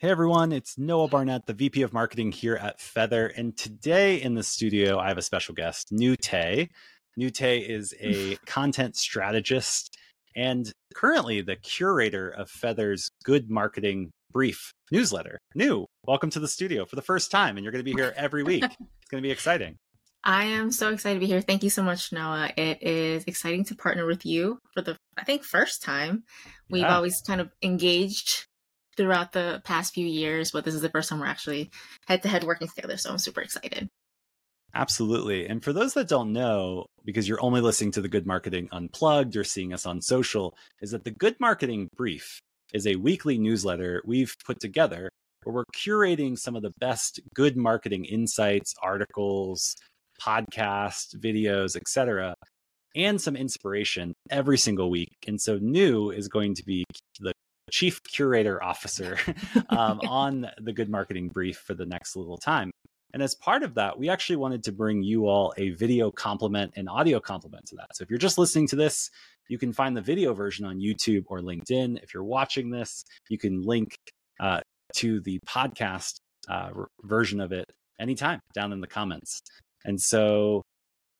Hey everyone, it's Noah Barnett, the VP of Marketing here at Feathr. And today in the studio, I have a special guest, Nhu Te. Nhu Te is a content strategist and currently the curator of Feathr's Good Marketing Brief newsletter. Nhu, welcome to the studio for the first time, and you're going to be here every week. it's going to be exciting. I am so excited to be here. Thank you so much, Noah. It is exciting to partner with you for the, I think, first time. We've yeah. always kind of engaged throughout the past few years, but this is the first time we're actually head to head working together. So I'm super excited. Absolutely. And for those that don't know, because you're only listening to the Good Marketing Unplugged or seeing us on social, is that the Good Marketing Brief is a weekly newsletter we've put together where we're curating some of the best good marketing insights, articles, podcasts, videos, etc., and some inspiration every single week. And so new is going to be the chief curator officer um, on the good marketing brief for the next little time. And as part of that, we actually wanted to bring you all a video complement and audio complement to that. So if you're just listening to this, you can find the video version on YouTube or LinkedIn. If you're watching this, you can link uh, to the podcast uh, version of it anytime down in the comments. And so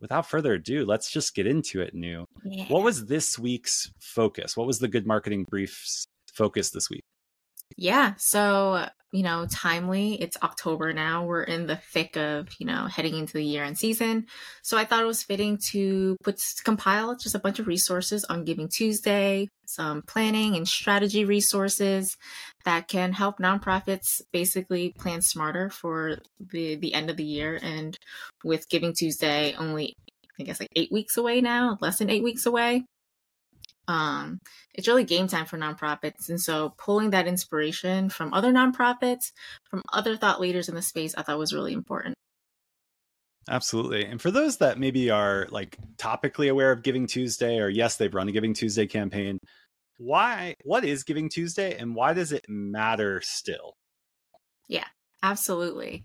without further ado, let's just get into it, Nhu. Yeah. What was this week's focus? What was the good marketing brief's focus this week? Yeah. So, you know, timely. It's October now. We're in the thick of, you know, heading into the year end season. So I thought it was fitting to put compile just a bunch of resources on Giving Tuesday, some planning and strategy resources that can help nonprofits basically plan smarter for the the end of the year and with Giving Tuesday only I guess like 8 weeks away now, less than 8 weeks away um, it's really game time for nonprofits. And so pulling that inspiration from other nonprofits, from other thought leaders in the space, I thought was really important. Absolutely. And for those that maybe are like topically aware of Giving Tuesday, or yes, they've run a Giving Tuesday campaign, why, what is Giving Tuesday and why does it matter still? Yeah, absolutely.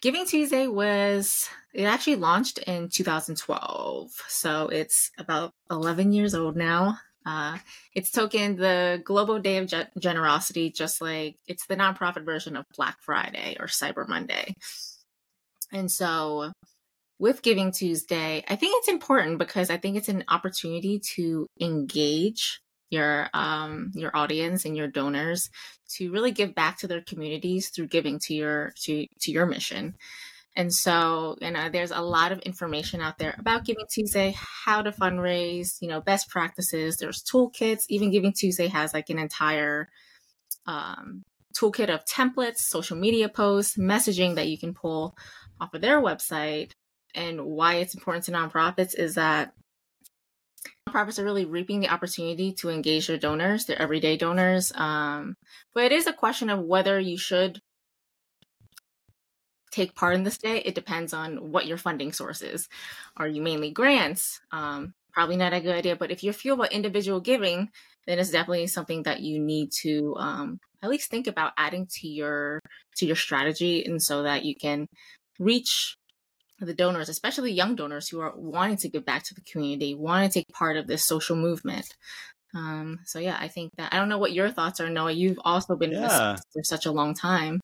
Giving Tuesday was, it actually launched in 2012. So it's about 11 years old now. Uh, it's token the Global Day of Ge- Generosity, just like it's the nonprofit version of Black Friday or Cyber Monday. And so with Giving Tuesday, I think it's important because I think it's an opportunity to engage your um your audience and your donors to really give back to their communities through giving to your to to your mission. And so, you know, there's a lot of information out there about Giving Tuesday, how to fundraise, you know, best practices. There's toolkits. Even Giving Tuesday has like an entire um, toolkit of templates, social media posts, messaging that you can pull off of their website. And why it's important to nonprofits is that nonprofits are really reaping the opportunity to engage their donors, their everyday donors. Um, but it is a question of whether you should take part in this day, it depends on what your funding source is. Are you mainly grants? Um, probably not a good idea. But if you feel about individual giving, then it's definitely something that you need to um, at least think about adding to your to your strategy, and so that you can reach the donors, especially young donors who are wanting to give back to the community, want to take part of this social movement. Um, so yeah, I think that I don't know what your thoughts are, Noah. You've also been yeah. for such a long time.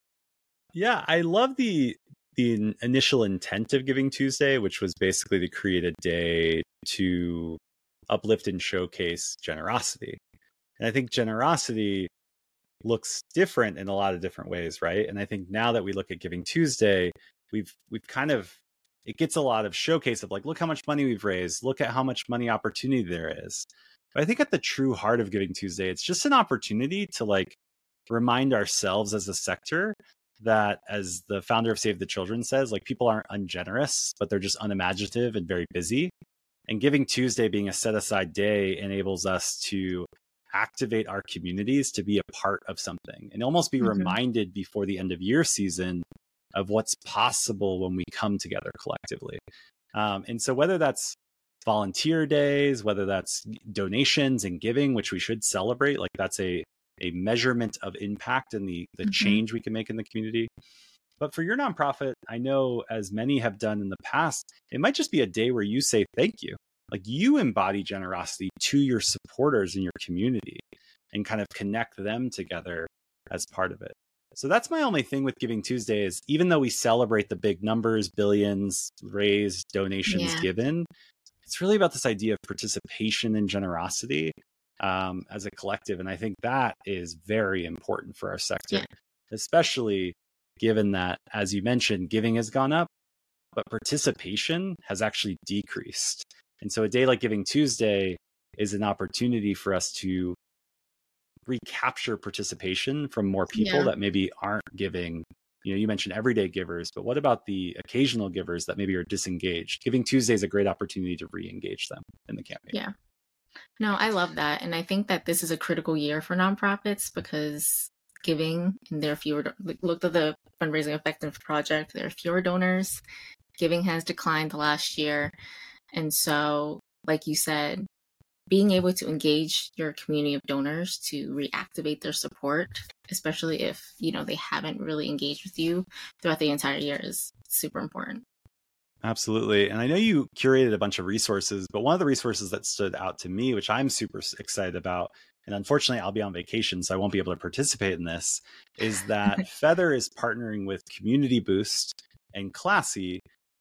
Yeah, I love the the initial intent of Giving Tuesday, which was basically to create a day to uplift and showcase generosity. And I think generosity looks different in a lot of different ways, right? And I think now that we look at Giving Tuesday, we've we've kind of it gets a lot of showcase of like, look how much money we've raised, look at how much money opportunity there is. But I think at the true heart of Giving Tuesday, it's just an opportunity to like remind ourselves as a sector that as the founder of Save the Children says, like people aren't ungenerous, but they're just unimaginative and very busy. And Giving Tuesday being a set aside day enables us to activate our communities to be a part of something and almost be mm-hmm. reminded before the end of year season of what's possible when we come together collectively. Um, and so whether that's volunteer days, whether that's donations and giving, which we should celebrate, like that's a a measurement of impact and the the mm-hmm. change we can make in the community. But for your nonprofit, I know as many have done in the past, it might just be a day where you say thank you. Like you embody generosity to your supporters in your community and kind of connect them together as part of it. So that's my only thing with Giving Tuesday is even though we celebrate the big numbers, billions raised, donations yeah. given, it's really about this idea of participation and generosity um, as a collective. And I think that is very important for our sector, yeah. especially given that, as you mentioned, giving has gone up, but participation has actually decreased. And so a day like Giving Tuesday is an opportunity for us to recapture participation from more people yeah. that maybe aren't giving you know you mentioned everyday givers but what about the occasional givers that maybe are disengaged giving tuesday is a great opportunity to re-engage them in the campaign yeah no i love that and i think that this is a critical year for nonprofits because giving and there are fewer look at the fundraising effective project there are fewer donors. Giving has declined the last year and so like you said being able to engage your community of donors to reactivate their support especially if you know they haven't really engaged with you throughout the entire year is super important absolutely and i know you curated a bunch of resources but one of the resources that stood out to me which i'm super excited about and unfortunately i'll be on vacation so i won't be able to participate in this is that Feathr is partnering with community boost and classy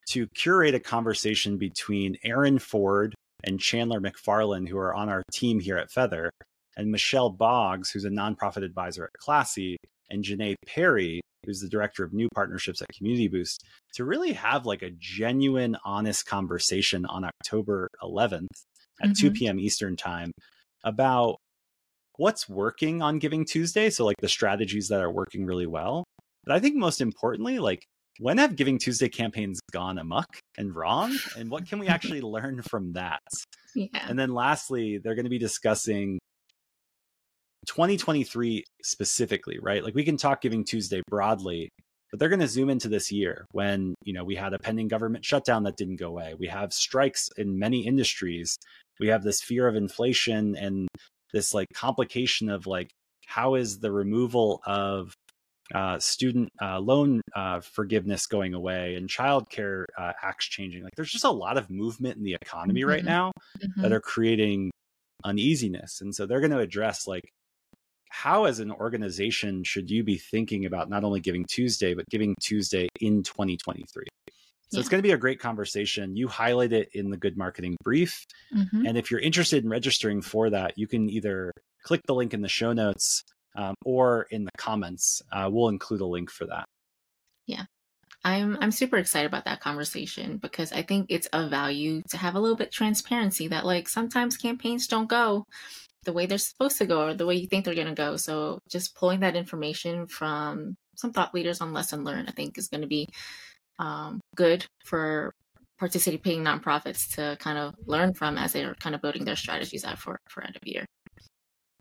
to curate a conversation between aaron ford and Chandler McFarland, who are on our team here at Feathr, and Michelle Boggs, who's a nonprofit advisor at Classy, and Janae Perry, who's the director of new partnerships at Community Boost, to really have like a genuine, honest conversation on October 11th at mm-hmm. 2 p.m. Eastern Time about what's working on Giving Tuesday. So, like the strategies that are working really well. But I think most importantly, like when have Giving Tuesday campaigns gone amok and wrong? And what can we actually learn from that? Yeah. And then lastly, they're going to be discussing 2023 specifically, right? Like we can talk Giving Tuesday broadly, but they're going to zoom into this year when, you know, we had a pending government shutdown that didn't go away. We have strikes in many industries. We have this fear of inflation and this like complication of like how is the removal of uh, student uh, loan uh, forgiveness going away and childcare uh, acts changing. Like there's just a lot of movement in the economy mm-hmm. right now mm-hmm. that are creating uneasiness. And so they're going to address like how as an organization should you be thinking about not only giving Tuesday, but giving Tuesday in 2023. So yeah. it's going to be a great conversation. You highlight it in the good marketing brief. Mm-hmm. And if you're interested in registering for that, you can either click the link in the show notes um, or in the comments. Uh, we'll include a link for that. Yeah. I'm I'm super excited about that conversation because I think it's of value to have a little bit transparency that like sometimes campaigns don't go the way they're supposed to go or the way you think they're going to go. So just pulling that information from some thought leaders on lesson learned, I think is going to be um, good for participating nonprofits to kind of learn from as they're kind of building their strategies out for for end of year.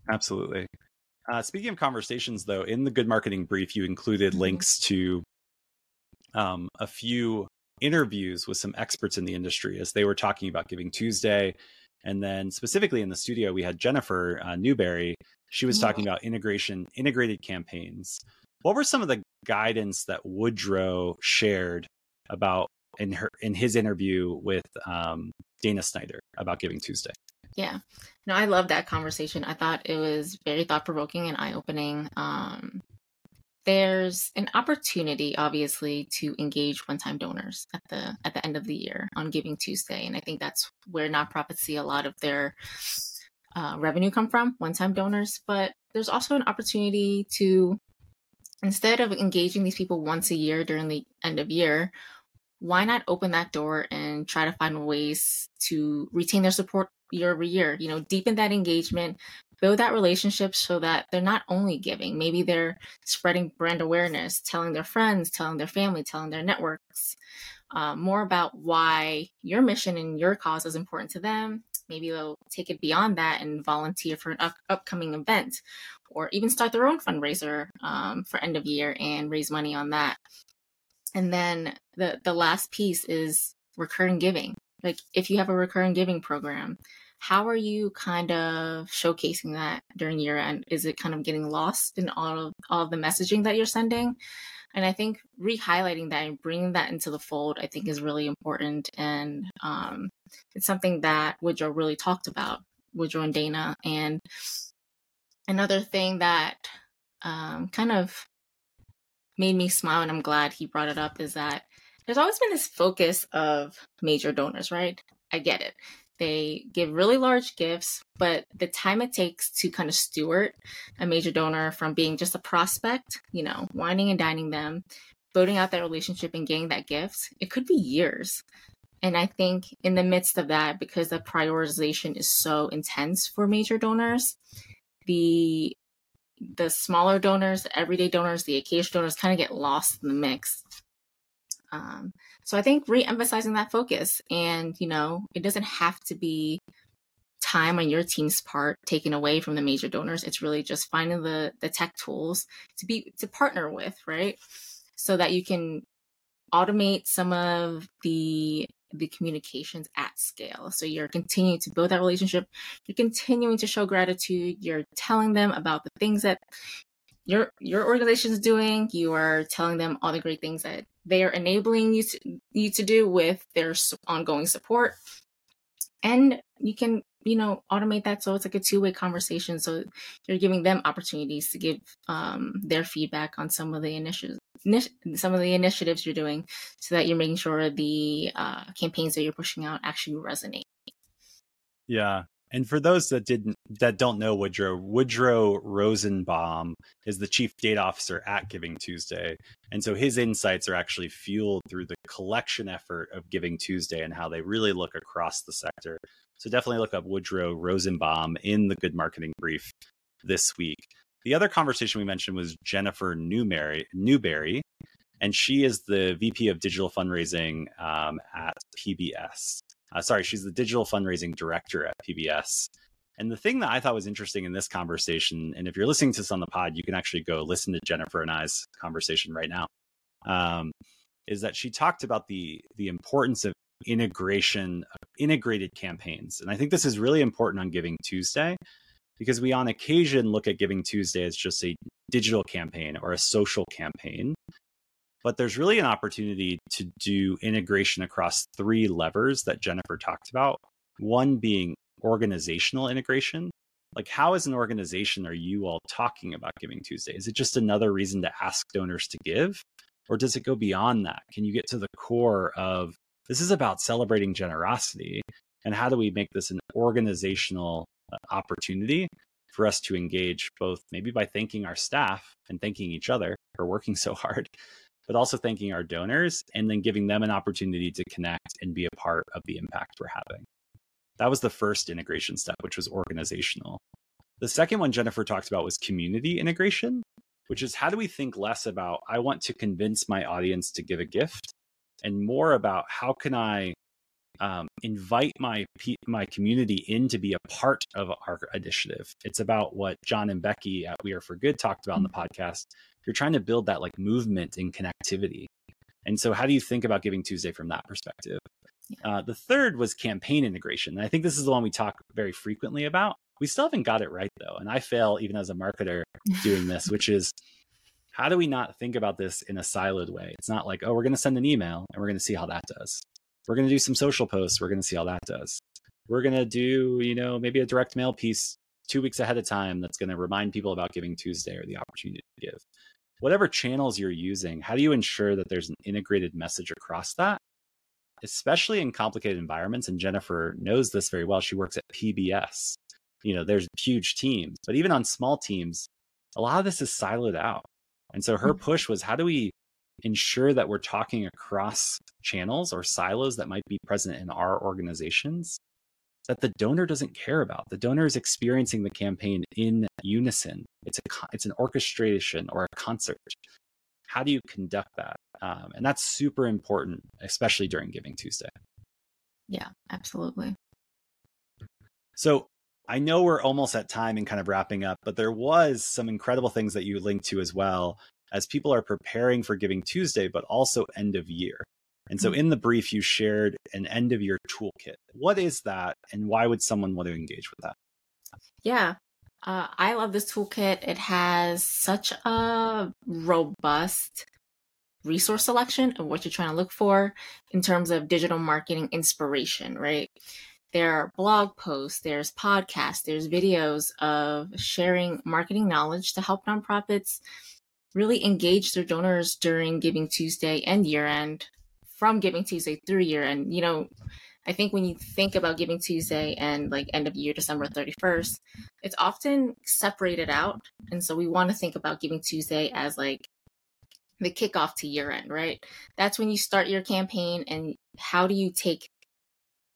Absolutely. Uh, speaking of conversations, though, in the good marketing brief, you included mm-hmm. links to um, a few interviews with some experts in the industry as they were talking about Giving Tuesday. And then specifically in the studio, we had Jennifer uh, Newberry. She was talking about integration, integrated campaigns. What were some of the guidance that Woodrow shared about in her in his interview with um, Dana Snyder about Giving Tuesday? Yeah. No, I love that conversation. I thought it was very thought provoking and eye opening. Um, there's an opportunity, obviously, to engage one-time donors at the at the end of the year on Giving Tuesday, and I think that's where nonprofits see a lot of their uh, revenue come from, one-time donors. But there's also an opportunity to, instead of engaging these people once a year during the end of year, why not open that door and try to find ways to retain their support year over year, you know, deepen that engagement, build that relationship so that they're not only giving, maybe they're spreading brand awareness, telling their friends, telling their family, telling their networks uh, more about why your mission and your cause is important to them. Maybe they'll take it beyond that and volunteer for an up- upcoming event or even start their own fundraiser um, for end of year and raise money on that. And then the, the last piece is recurring giving. Like if you have a recurring giving program, how are you kind of showcasing that during year end? Is it kind of getting lost in all of all of the messaging that you're sending? And I think re-highlighting that and bringing that into the fold, I think, is really important. And um, it's something that Woodrow really talked about, Woodrow and Dana. And another thing that um, kind of made me smile, and I'm glad he brought it up, is that there's always been this focus of major donors, right? I get it. They give really large gifts, but the time it takes to kind of steward a major donor from being just a prospect, you know, whining and dining them, building out that relationship and getting that gift, it could be years. And I think in the midst of that, because the prioritization is so intense for major donors, the the smaller donors, the everyday donors, the occasional donors kind of get lost in the mix. Um, so I think re-emphasizing that focus, and you know, it doesn't have to be time on your team's part taken away from the major donors. It's really just finding the the tech tools to be to partner with, right? So that you can automate some of the the communications at scale. So you're continuing to build that relationship. You're continuing to show gratitude. You're telling them about the things that your your organization is doing. You are telling them all the great things that they are enabling you to you to do with their ongoing support. And you can, you know, automate that so it's like a two-way conversation. So you're giving them opportunities to give um, their feedback on some of the initiatives some of the initiatives you're doing so that you're making sure the uh, campaigns that you're pushing out actually resonate. Yeah. And for those that didn't that don't know Woodrow, Woodrow Rosenbaum is the chief data officer at Giving Tuesday. And so his insights are actually fueled through the collection effort of Giving Tuesday and how they really look across the sector. So definitely look up Woodrow Rosenbaum in the Good Marketing Brief this week. The other conversation we mentioned was Jennifer Newberry, Newberry and she is the VP of Digital Fundraising um, at PBS. Uh, sorry, she's the Digital Fundraising Director at PBS. And the thing that I thought was interesting in this conversation, and if you're listening to this on the pod, you can actually go listen to Jennifer and I's conversation right now, um, is that she talked about the the importance of integration, of integrated campaigns. And I think this is really important on Giving Tuesday because we on occasion look at Giving Tuesday as just a digital campaign or a social campaign. But there's really an opportunity to do integration across three levers that Jennifer talked about. One being organizational integration. Like, how, as an organization, are you all talking about Giving Tuesday? Is it just another reason to ask donors to give? Or does it go beyond that? Can you get to the core of this is about celebrating generosity? And how do we make this an organizational uh, opportunity for us to engage both maybe by thanking our staff and thanking each other for working so hard, but also thanking our donors and then giving them an opportunity to connect and be a part of the impact we're having. That was the first integration step, which was organizational. The second one Jennifer talked about was community integration, which is how do we think less about, I want to convince my audience to give a gift, and more about how can I um, invite my my community in to be a part of our initiative. It's about what John and Becky at We Are for Good talked about in the mm-hmm. podcast. You're trying to build that like movement and connectivity. And so, how do you think about Giving Tuesday from that perspective? Uh, the third was campaign integration. And I think this is the one we talk very frequently about. We still haven't got it right though. And I fail even as a marketer doing this, which is how do we not think about this in a siloed way? It's not like, oh, we're going to send an email and we're going to see how that does. We're going to do some social posts. We're going to see how that does. We're going to do, you know, maybe a direct mail piece two weeks ahead of time that's going to remind people about Giving Tuesday or the opportunity to give. Whatever channels you're using, how do you ensure that there's an integrated message across that? Especially in complicated environments. And Jennifer knows this very well. She works at PBS. You know, there's huge teams, but even on small teams, a lot of this is siloed out. And so her mm. push was how do we ensure that we're talking across channels or silos that might be present in our organizations that the donor doesn't care about. The donor is experiencing the campaign in unison. It's a it's an orchestration or a concert. How do you conduct that? Um, and that's super important, especially during Giving Tuesday. Yeah, absolutely. So I know we're almost at time and kind of wrapping up, but there was some incredible things that you linked to as well as people are preparing for Giving Tuesday, but also end of year. And so mm-hmm. in the brief, you shared an end of year toolkit. What is that, and why would someone want to engage with that? Yeah, uh, I love this toolkit. It has such a robust resource selection of what you're trying to look for in terms of digital marketing inspiration, right? There are blog posts, there's podcasts, there's videos of sharing marketing knowledge to help nonprofits really engage their donors during Giving Tuesday and year end, from Giving Tuesday through year end. You know, I think when you think about Giving Tuesday and like end of year, December 31st, it's often separated out. And so we want to think about Giving Tuesday as like the kickoff to year end, right? That's when you start your campaign and how do you take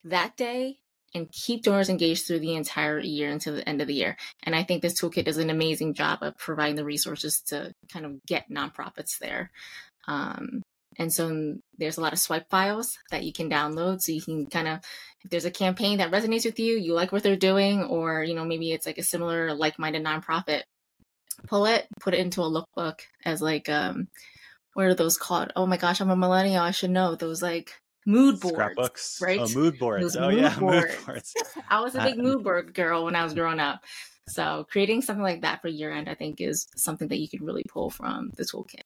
that day and keep donors engaged through the entire year until the end of the year. And I think this toolkit does an amazing job of providing the resources to kind of get nonprofits there. Um, and so there's a lot of swipe files that you can download. So you can kind of, if there's a campaign that resonates with you, you like what they're doing, or, you know, maybe it's like a similar like minded nonprofit, pull it, put it into a lookbook as like, um, what are those called? Oh my gosh, I'm a millennial. I should know those like mood boards, scrapbooks, right? Oh, mood boards. Oh mood yeah, boards. mood boards. I was a big Uh, mood board girl when I was growing up. So creating something like that for year end, I think, is something that you could really pull from the toolkit.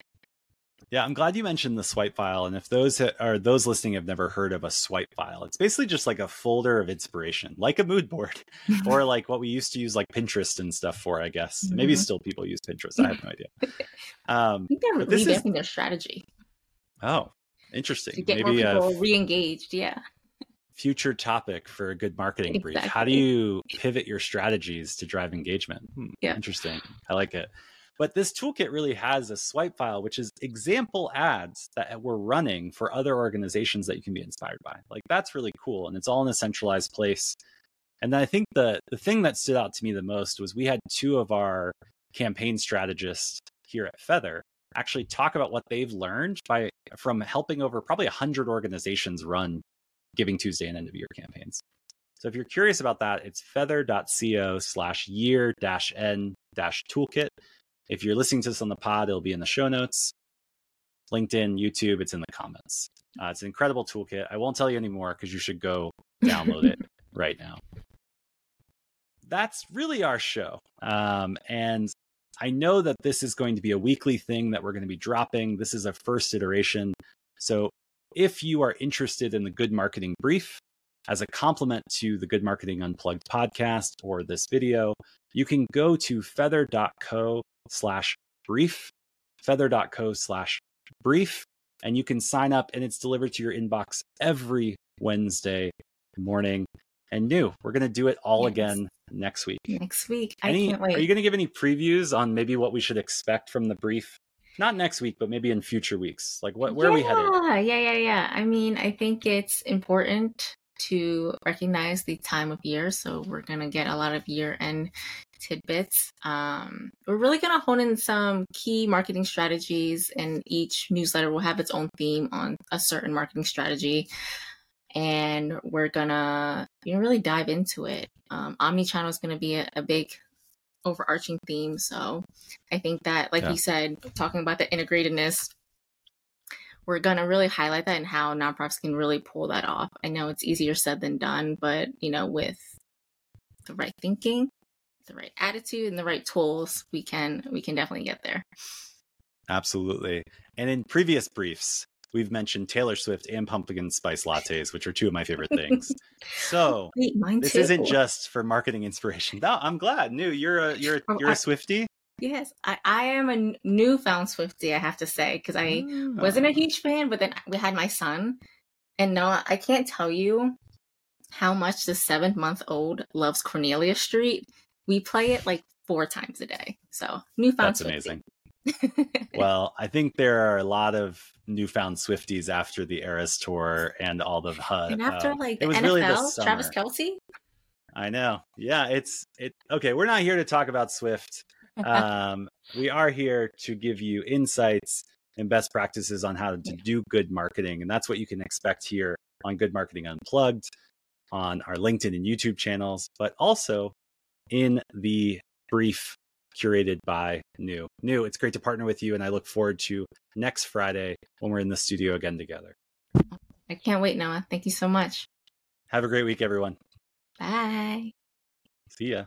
Yeah, I'm glad you mentioned the swipe file. And if those are those listening have never heard of a swipe file, it's basically just like a folder of inspiration, like a mood board, or like what we used to use like Pinterest and stuff for. I guess maybe Mhm. still people use Pinterest. I have no idea. Um, I think they're is- their strategy oh, interesting. to get Maybe more people re-engaged. Yeah. future topic for a good marketing brief. How do you pivot your strategies to drive engagement? Hmm, Yeah. Interesting. I like it. But this toolkit really has a swipe file, which is example ads that we're running for other organizations that you can be inspired by. Like that's really cool. And it's all in a centralized place. And then I think the the thing that stood out to me the most was we had two of our campaign strategists here at Feathr actually talk about what they've learned by from helping over probably 100 organizations run Giving Tuesday and end of year campaigns. So if you're curious about that, it's feathr.co slash year dash n dash toolkit. If you're listening to this on the pod, it'll be in the show notes. LinkedIn, YouTube, it's in the comments. Uh, it's an incredible toolkit. I won't tell you anymore because you should go download it right now. That's really our show. Um, and I know that this is going to be a weekly thing that we're going to be dropping. This is a first iteration. So if you are interested in the Good Marketing Brief as a complement to the Good Marketing Unplugged podcast or this video, you can go to feathr.co slash brief, feathr.co slash brief, and you can sign up and it's delivered to your inbox every Wednesday morning. And Nhu, we're going to do it all Yes. again next week. Next week. I Any, can't wait. Are you going to give any previews on maybe what we should expect from the brief? Not next week, but maybe in future weeks. Like, what? Where yeah, are we headed? Yeah, yeah, yeah. I mean, I think it's important to recognize the time of year. So we're gonna get a lot of year end tidbits. Um, we're really gonna hone in some key marketing strategies, and each newsletter will have its own theme on a certain marketing strategy. And we're gonna you know, really dive into it. Um, omnichannel is gonna be a, a big overarching theme. So I think that, like Yeah. you said, talking about the integratedness, we're going to really highlight that and how nonprofits can really pull that off. I know it's easier said than done, but you know, with the right thinking, the right attitude, and the right tools, we can we can definitely get there. Absolutely. And in previous briefs, we've mentioned Taylor Swift and pumpkin spice lattes, which are two of my favorite things. So Wait, this too. isn't just for marketing inspiration. No, I'm glad. Nhu, you're a you're Oh, you're a Swiftie. Yes, I, I am a newfound Swiftie. I have to say because I Ah. wasn't a huge fan, but then we had my son, and no, I can't tell you how much the seven month old loves Cornelia Street. We play it like four times a day. So newfound That's Swiftie. amazing. Well, I think there are a lot of newfound Swifties after the Eras tour and all the HUD. and after uh, like it the was NFL, really Travis. Kelce. I know. Yeah, it's it. Okay, we're not here to talk about Swift. Um, we are here to give you insights and best practices on how to do good marketing, and that's what you can expect here on Good Marketing Unplugged, on our LinkedIn and YouTube channels, but also in the brief curated by Nhu. Nhu, it's great to partner with you, and I look forward to next Friday when we're in the studio again together. I can't wait, Noah. Thank you so much. Have a great week, everyone. Bye. See ya.